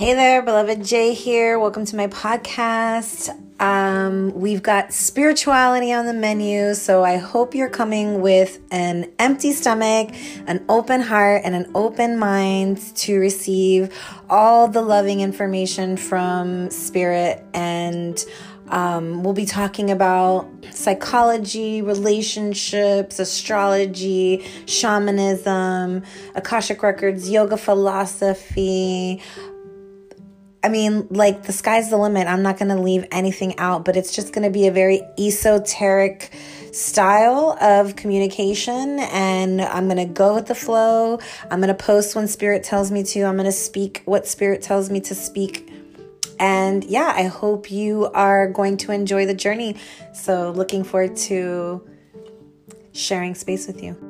Hey there, beloved J here. Welcome to my podcast. Um, we've got spirituality on the menu, so I hope you're coming with an empty stomach, an open heart, and an open mind to receive all the loving information from Spirit. And um, we'll be talking about psychology, relationships, astrology, shamanism, Akashic Records, yoga philosophy. I mean, like the sky's the limit. I'm not going to leave anything out, but it's just going to be a very esoteric style of communication. And I'm going to go with the flow. I'm going to post when spirit tells me to. I'm going to speak what spirit tells me to speak. And yeah, I hope you are going to enjoy the journey. So, looking forward to sharing space with you.